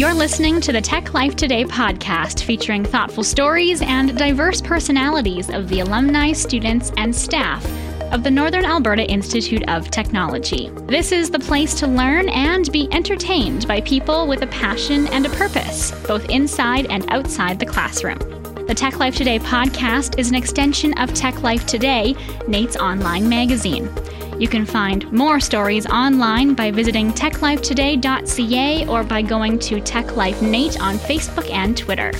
You're listening to the Tech Life Today podcast featuring thoughtful stories and diverse personalities of the alumni, students, and staff of the Northern Alberta Institute of Technology. This is the place to learn and be entertained by people with a passion and a purpose, both inside and outside the classroom. The Tech Life Today podcast is an extension of Tech Life Today, NAIT's online magazine. You can find more stories online by visiting techlifetoday.ca or by going to Tech Life NAIT on Facebook and Twitter.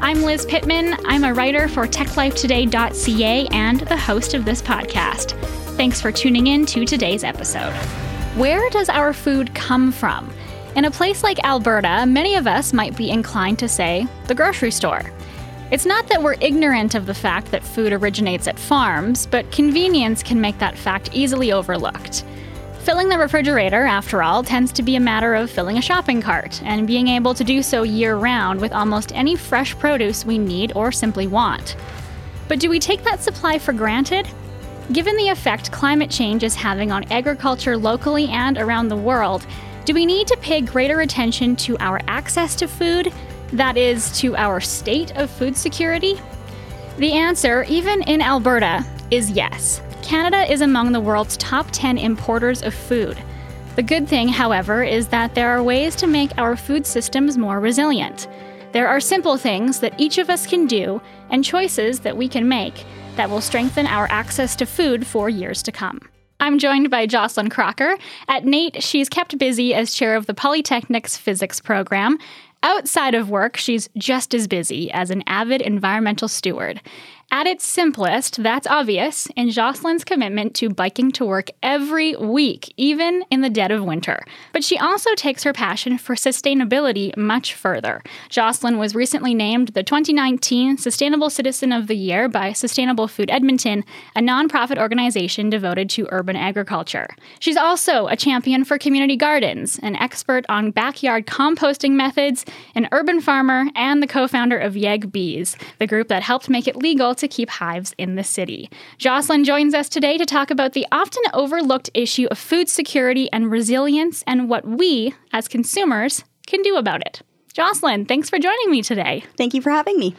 I'm Liz Pittman. I'm a writer for techlifetoday.ca and the host of this podcast. Thanks for tuning in to today's episode. Where does our food come from? In a place like Alberta, many of us might be inclined to say the grocery store. It's not that we're ignorant of the fact that food originates at farms, but convenience can make that fact easily overlooked. Filling the refrigerator, after all, tends to be a matter of filling a shopping cart and being able to do so year round with almost any fresh produce we need or simply want. But do we take that supply for granted? Given the effect climate change is having on agriculture locally and around the world, do we need to pay greater attention to our access to food that is, to our state of food security? The answer, even in Alberta, is yes. Canada is among the world's top 10 importers of food. The good thing, however, is that there are ways to make our food systems more resilient. There are simple things that each of us can do and choices that we can make that will strengthen our access to food for years to come. I'm joined by Jocelyn Crocker. At NAIT, she's kept busy as chair of the Polytechnic's physics program, Outside of work, she's just as busy as an avid environmental steward. At its simplest, that's obvious in Jocelyn's commitment to biking to work every week, even in the dead of winter. But she also takes her passion for sustainability much further. Jocelyn was recently named the 2019 Sustainable Citizen of the Year by Sustainable Food Edmonton, a nonprofit organization devoted to urban agriculture. She's also a champion for community gardens, an expert on backyard composting methods, an urban farmer, and the co founder of Yeg Bees, the group that helped make it legal to keep hives in the city. Jocelyn joins us today to talk about the often overlooked issue of food security and resilience and what we, as consumers, can do about it. Jocelyn, thanks for joining me today. Thank you for having me.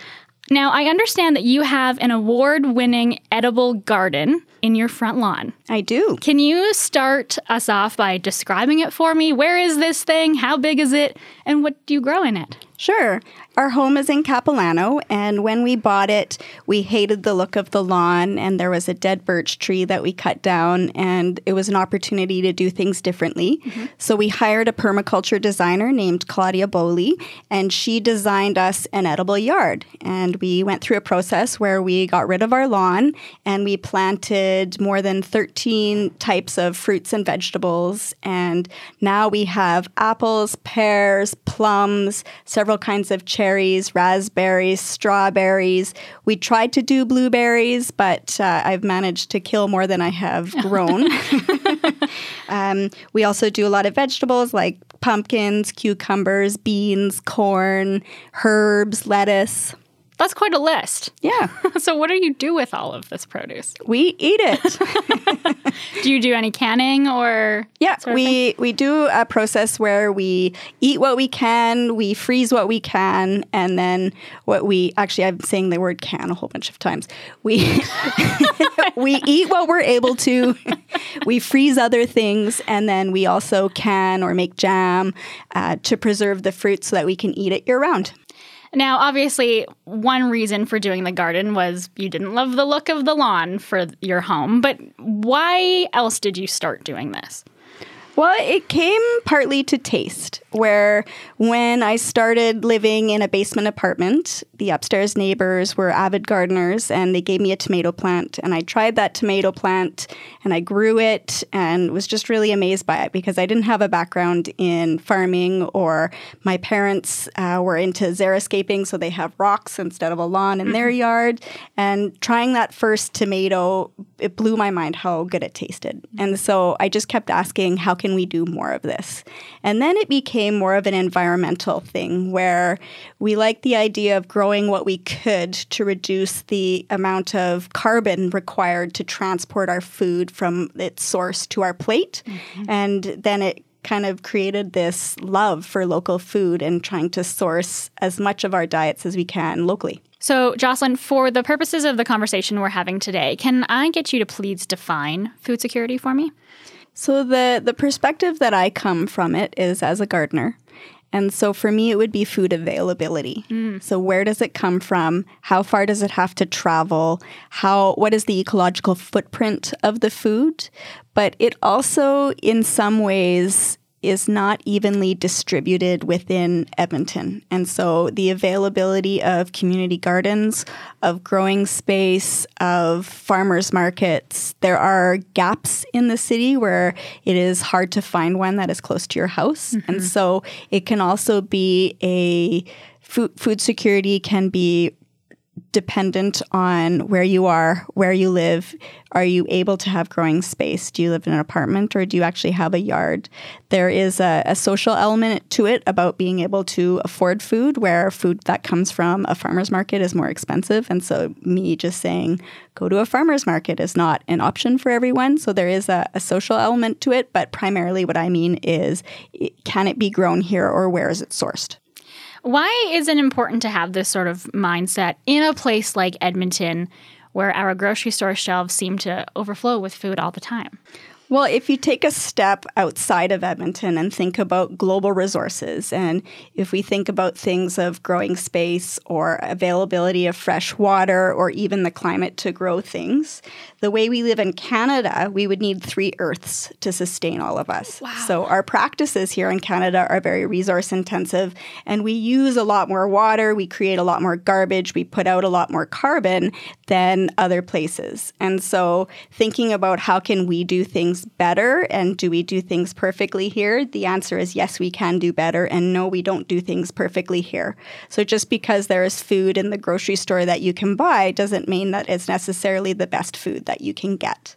Now, I understand that you have an award winning edible garden in your front lawn. I do. Can you start us off by describing it for me? Where is this thing? How big is it? And what do you grow in it? Sure. Our home is in Capilano, and when we bought it, we hated the look of the lawn, and there was a dead birch tree that we cut down, and it was an opportunity to do things differently. Mm-hmm. So we hired a permaculture designer named Claudia Bowley, and she designed us an edible yard. And we went through a process where we got rid of our lawn and we planted more than 13 types of fruits and vegetables. And now we have apples, pears, plums, several kinds of cherries cherries, raspberries, strawberries. We tried to do blueberries, but uh, I've managed to kill more than I have grown. um, we also do a lot of vegetables like pumpkins, cucumbers, beans, corn, herbs, lettuce. That's quite a list. Yeah. so, what do you do with all of this produce? We eat it. do you do any canning or? Yeah, we we do a process where we eat what we can, we freeze what we can, and then what we actually I'm saying the word can a whole bunch of times. We we eat what we're able to. we freeze other things, and then we also can or make jam uh, to preserve the fruit so that we can eat it year round. Now, obviously, one reason for doing the garden was you didn't love the look of the lawn for your home, but why else did you start doing this? Well, it came partly to taste, where when I started living in a basement apartment, the upstairs neighbors were avid gardeners and they gave me a tomato plant. And I tried that tomato plant and I grew it and was just really amazed by it because I didn't have a background in farming or my parents uh, were into xeriscaping, so they have rocks instead of a lawn in their mm-hmm. yard. And trying that first tomato, it blew my mind how good it tasted. And so I just kept asking, how can can we do more of this? And then it became more of an environmental thing where we like the idea of growing what we could to reduce the amount of carbon required to transport our food from its source to our plate. Mm-hmm. And then it kind of created this love for local food and trying to source as much of our diets as we can locally. So, Jocelyn, for the purposes of the conversation we're having today, can I get you to please define food security for me? So, the, the perspective that I come from it is as a gardener. And so for me, it would be food availability. Mm. So where does it come from? How far does it have to travel? How what is the ecological footprint of the food? But it also, in some ways, is not evenly distributed within Edmonton. And so the availability of community gardens, of growing space, of farmers markets, there are gaps in the city where it is hard to find one that is close to your house. Mm-hmm. And so it can also be a food, food security can be dependent on where you are, where you live. Are you able to have growing space? Do you live in an apartment or do you actually have a yard? There is a, a, social element to it about being able to afford food, where food that comes from a farmer's market is more expensive. And so, me just saying, go to a farmer's market is not an option for everyone. So, there is a, a social element to it. But primarily, what I mean is, can it be grown here or where is it sourced? Why is it important to have this sort of mindset in a place like Edmonton where our grocery store shelves seem to overflow with food all the time? Well, if you take a step outside of Edmonton and think about global resources, and if we think about things of growing space or availability of fresh water or even the climate to grow things, the way we live in Canada, we would need three Earths to sustain all of us. Wow. So our practices here in Canada are very resource intensive, and we use a lot more water, we create a lot more garbage, we put out a lot more carbon than other places. And so thinking about how can we do things things better and do we do things perfectly here? The answer is yes, we can do better, and no, we don't do things perfectly here. So just because there is food in the grocery store that you can buy doesn't mean that it's necessarily the best food that you can get.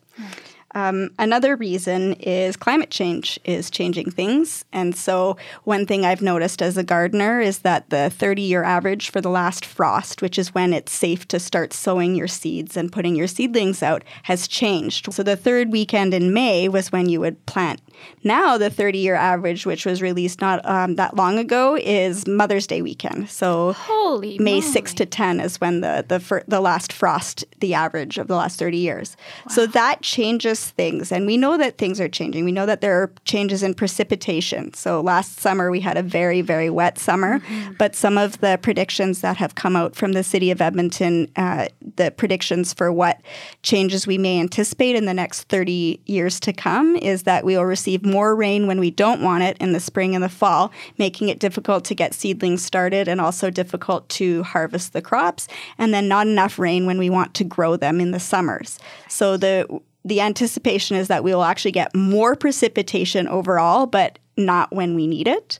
Um, another reason is climate change is changing things. And so, one thing I've noticed as a gardener is that the 30 year average for the last frost, which is when it's safe to start sowing your seeds and putting your seedlings out, has changed. So, the third weekend in May was when you would plant now, the 30 year average, which was released not um, that long ago, is Mother's Day weekend. So, Holy May moly. 6 to 10 is when the, the, fir- the last frost, the average of the last 30 years. Wow. So, that changes things. And we know that things are changing. We know that there are changes in precipitation. So, last summer, we had a very, very wet summer. Mm-hmm. But some of the predictions that have come out from the city of Edmonton, uh, the predictions for what changes we may anticipate in the next 30 years to come, is that we will receive receive more rain when we don't want it in the spring and the fall, making it difficult to get seedlings started and also difficult to harvest the crops, and then not enough rain when we want to grow them in the summers. So the the anticipation is that we will actually get more precipitation overall, but not when we need it.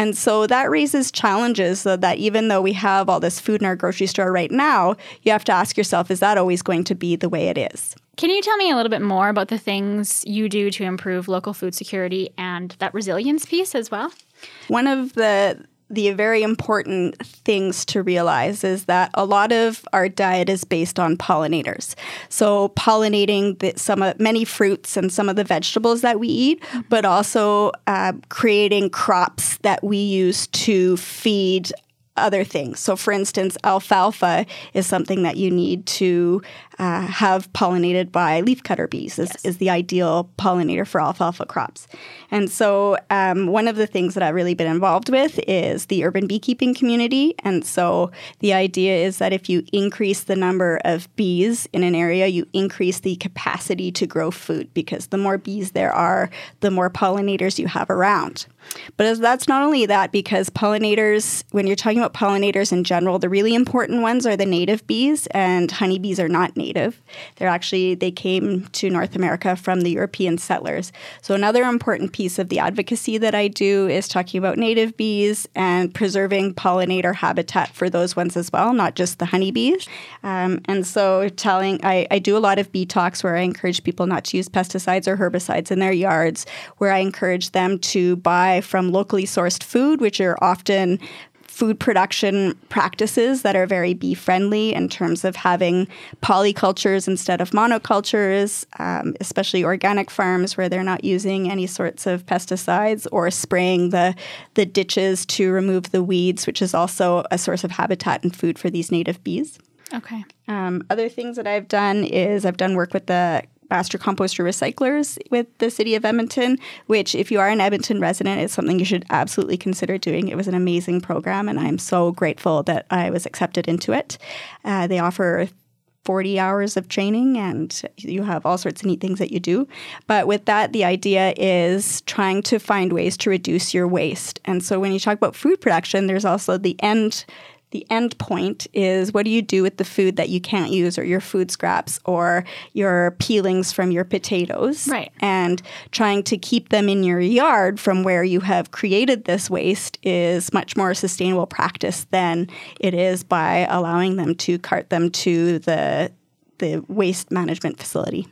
And so that raises challenges so that even though we have all this food in our grocery store right now, you have to ask yourself, is that always going to be the way it is? Can you tell me a little bit more about the things you do to improve local food security and that resilience piece as well? One of the the very important things to realize is that a lot of our diet is based on pollinators. So pollinating the, some of many fruits and some of the vegetables that we eat, but also uh, creating crops that we use to feed other things. So, for instance, alfalfa is something that you need to uh, have pollinated by leafcutter bees is, yes. is the ideal pollinator for alfalfa crops. And so um, one of the things that I've really been involved with is the urban beekeeping community. And so the idea is that if you increase the number of bees in an area, you increase the capacity to grow food because the more bees there are, the more pollinators you have around. But that's not only that, because pollinators, when you're talking about pollinators in general, the really important ones are the native bees, and honeybees are not native. They're actually, they came to North America from the European settlers. So, another important piece of the advocacy that I do is talking about native bees and preserving pollinator habitat for those ones as well, not just the honeybees. Um, and so, telling, I, I do a lot of bee talks where I encourage people not to use pesticides or herbicides in their yards, where I encourage them to buy from locally sourced food, which are often food production practices that are very bee friendly in terms of having polycultures instead of monocultures, um, especially organic farms where they're not using any sorts of pesticides or spraying the, the ditches to remove the weeds, which is also a source of habitat and food for these native bees. Okay. Um, other things that I've done is I've done work with the Master Composter Recyclers with the City of Edmonton, which, if you are an Edmonton resident, is something you should absolutely consider doing. It was an amazing program, and I'm so grateful that I was accepted into it. Uh, they offer 40 hours of training and you have all sorts of neat things that you do. But with that, the idea is trying to find ways to reduce your waste. And so when you talk about food production, there's also the end the end point is what do you do with the food that you can't use or your food scraps or your peelings from your potatoes? Right. And trying to keep them in your yard from where you have created this waste is much more sustainable practice than it is by allowing them to cart them to the the waste management facility.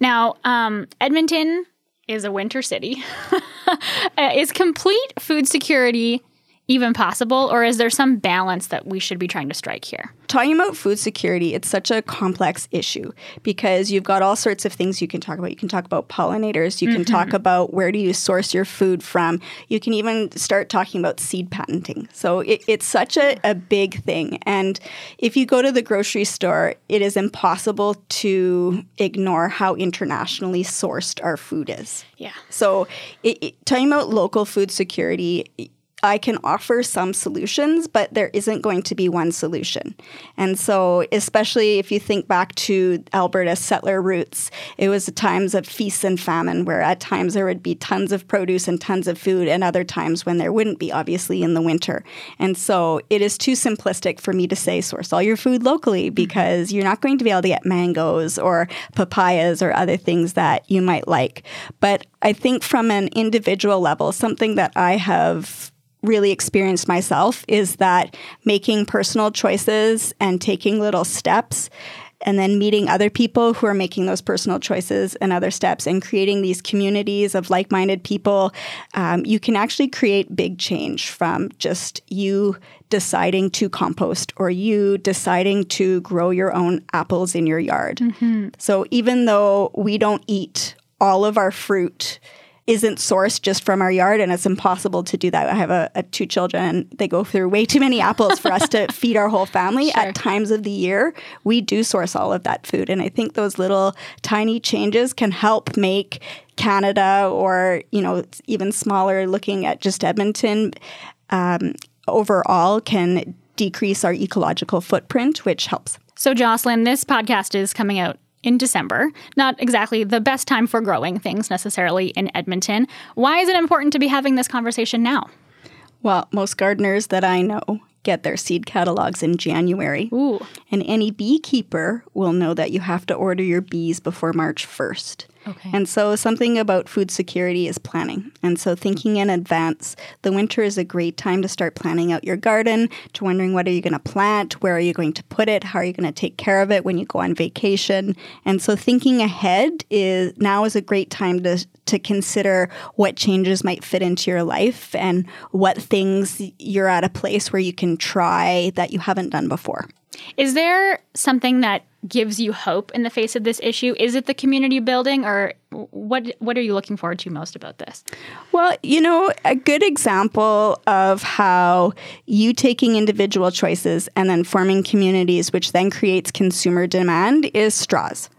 Now um, edmonton is a winter city. Is complete food security even possible, or is there some balance that we should be trying to strike here? Talking about food security, it's such a complex issue because you've got all sorts of things you can talk about. You can talk about pollinators, you can mm-hmm. talk about where do you source your food from, you can even start talking about seed patenting. So it, it's such a, a big thing. And if you go to the grocery store, it is impossible to ignore how internationally sourced our food is. Yeah. So it, it, talking about local food security, I can offer some solutions, but there isn't going to be one solution. And so, especially if you think back to Alberta's settler roots, it was times of feast and famine, where at times there would be tons of produce and tons of food, and other times when there wouldn't be, obviously, in the winter. And so, it is too simplistic for me to say source all your food locally mm-hmm. because you're not going to be able to get mangoes or papayas or other things that you might like. But I think from an individual level, something that I have really experienced myself is that making personal choices and taking little steps and then meeting other people who are making those personal choices and other steps and creating these communities of like minded people, um, you can actually create big change from just you deciding to compost or you deciding to grow your own apples in your yard. Mm-hmm. So even though we don't eat all of our fruit, isn't sourced just from our yard and it's impossible to do that. I have a, a two children and they go through way too many apples for us to feed our whole family sure. at times of the year. We do source all of that food and I think those little tiny changes can help make Canada or you know even smaller looking at just Edmonton um, overall can decrease our ecological footprint, which helps. So, Jocelyn, this podcast is coming out in December. Not exactly the best time for growing things necessarily in Edmonton. Why is it important to be having this conversation now? Well, most gardeners that I know get their seed catalogs in January. Ooh. And any beekeeper will know that you have to order your bees before March 1st. And so something about food security is planning. And so thinking in advance, the winter is a great time to start planning out your garden, to wondering what are you going to plant, where are you going to put it, how are you going to take care of it when you go on vacation. And so thinking ahead is now is a great time to to consider what changes might fit into your life and what things you're at a place where you can try that you haven't done before. Is there something that gives you hope in the face of this issue? Is it the community building or what what are you looking forward to most about this? Well, you know, a good example of how you taking individual choices and then forming communities which then creates consumer demand is straws.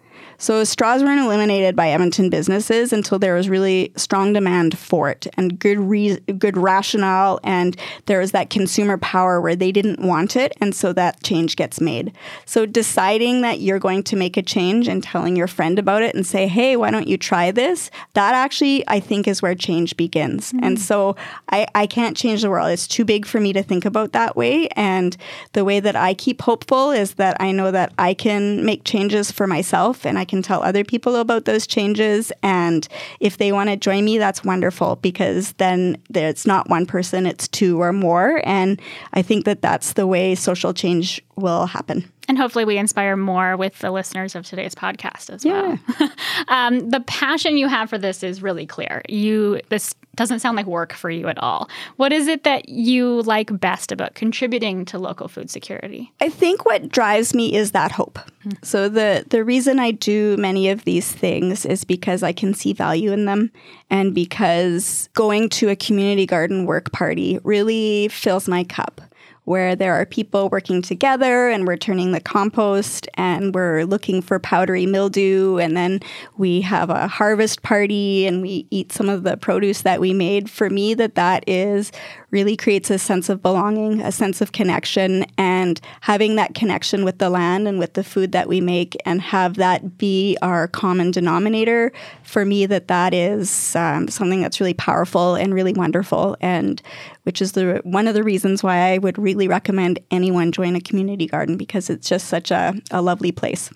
So straws weren't eliminated by Edmonton businesses until there was really strong demand for it and good re- good rationale and there was that consumer power where they didn't want it and so that change gets made. So deciding that you're going to make a change and telling your friend about it and say, "Hey, why don't you try this?" That actually I think is where change begins. Mm-hmm. And so I I can't change the world. It's too big for me to think about that way and the way that I keep hopeful is that I know that I can make changes for myself and I can tell other people about those changes. And if they want to join me, that's wonderful because then it's not one person, it's two or more. And I think that that's the way social change will happen. And hopefully, we inspire more with the listeners of today's podcast as well. um, the passion you have for this is really clear. You this doesn't sound like work for you at all. What is it that you like best about contributing to local food security? I think what drives me is that hope. Mm-hmm. So the the reason I do many of these things is because I can see value in them and because going to a community garden work party really fills my cup where there are people working together and we're turning the compost and we're looking for powdery mildew. And then we have a harvest party and we eat some of the produce that we made. For me, that that is really creates a sense of belonging, a sense of connection, and having that connection with the land and with the food that we make and have that be our common denominator. For me, that that is um, something that's really powerful and really wonderful. And which is the one of the reasons why I would really recommend anyone join a community garden because it's just such a, a lovely place.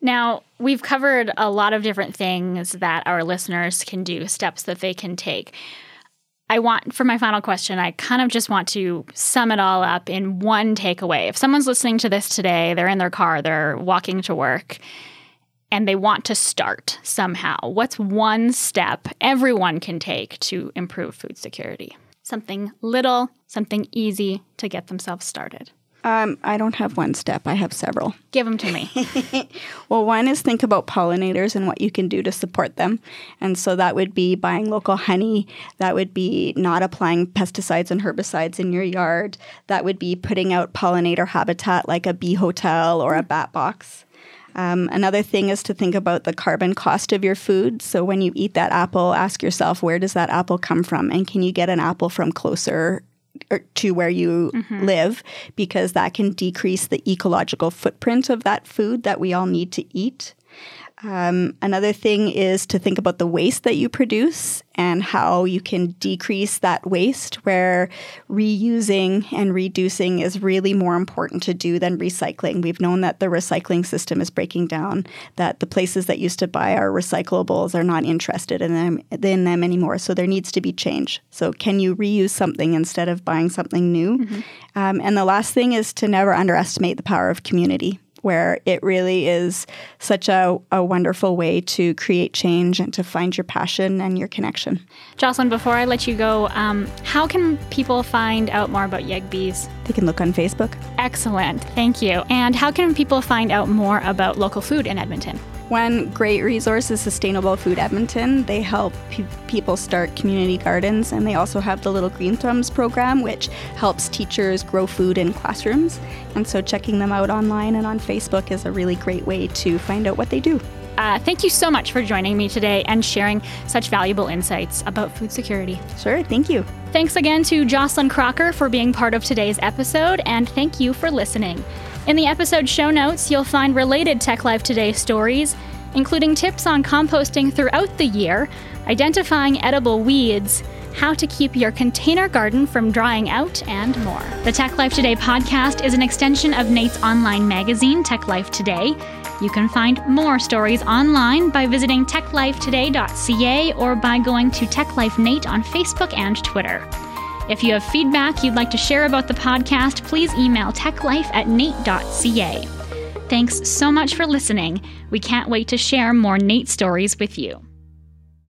Now, we've covered a lot of different things that our listeners can do, steps that they can take. I want, for my final question, I kind of just want to sum it all up in one takeaway. If someone's listening to this today, they're in their car, they're walking to work, and they want to start somehow, what's one step everyone can take to improve food security? something little, something easy to get themselves started? Um, I don't have one step. I have several. Give them to me. well, one is think about pollinators and what you can do to support them. And so that would be buying local honey. That would be not applying pesticides and herbicides in your yard. That would be putting out pollinator habitat like a bee hotel or a bat box. Um, another thing is to think about the carbon cost of your food. So when you eat that apple, ask yourself where does that apple come from, and can you get an apple from closer er, to where you mm-hmm. live because that can decrease the ecological footprint of that food that we all need to eat. Um, another thing is to think about the waste that you produce and how you can decrease that waste, where reusing and reducing is really more important to do than recycling. We've known that the recycling system is breaking down, that the places that used to buy our recyclables are not interested in them, in them anymore. So there needs to be change. So, can you reuse something instead of buying something new? Mm-hmm. Um, and the last thing is to never underestimate the power of community where it really is such a, a wonderful way to create change and to find your passion and your connection. Jocelyn, before I let you go, um, how can people find out more about YEG Bees? They can look on Facebook. Excellent. Thank you. And how can people find out more about local food in Edmonton? One great resource is Sustainable Food Edmonton. They help pe- people start community gardens, and they also have the Little Green Thumbs program, which helps teachers grow food in classrooms. And so, checking them out online and on Facebook is a really great way to find out what they do. Uh, thank you so much for joining me today and sharing such valuable insights about food security. Sure, thank you. Thanks again to Jocelyn Crocker for being part of today's episode, and thank you for listening. In the episode show notes, you'll find related Tech Life Today stories, including tips on composting throughout the year, identifying edible weeds, how to keep your container garden from drying out, and more. The Tech Life Today podcast is an extension of NAIT's online magazine, Tech Life Today. You can find more stories online by visiting techlifetoday.ca or by going to Tech Life NAIT on Facebook and Twitter. If you have feedback you'd like to share about the podcast, please email techlife at nait.ca. Thanks so much for listening. We can't wait to share more NAIT stories with you.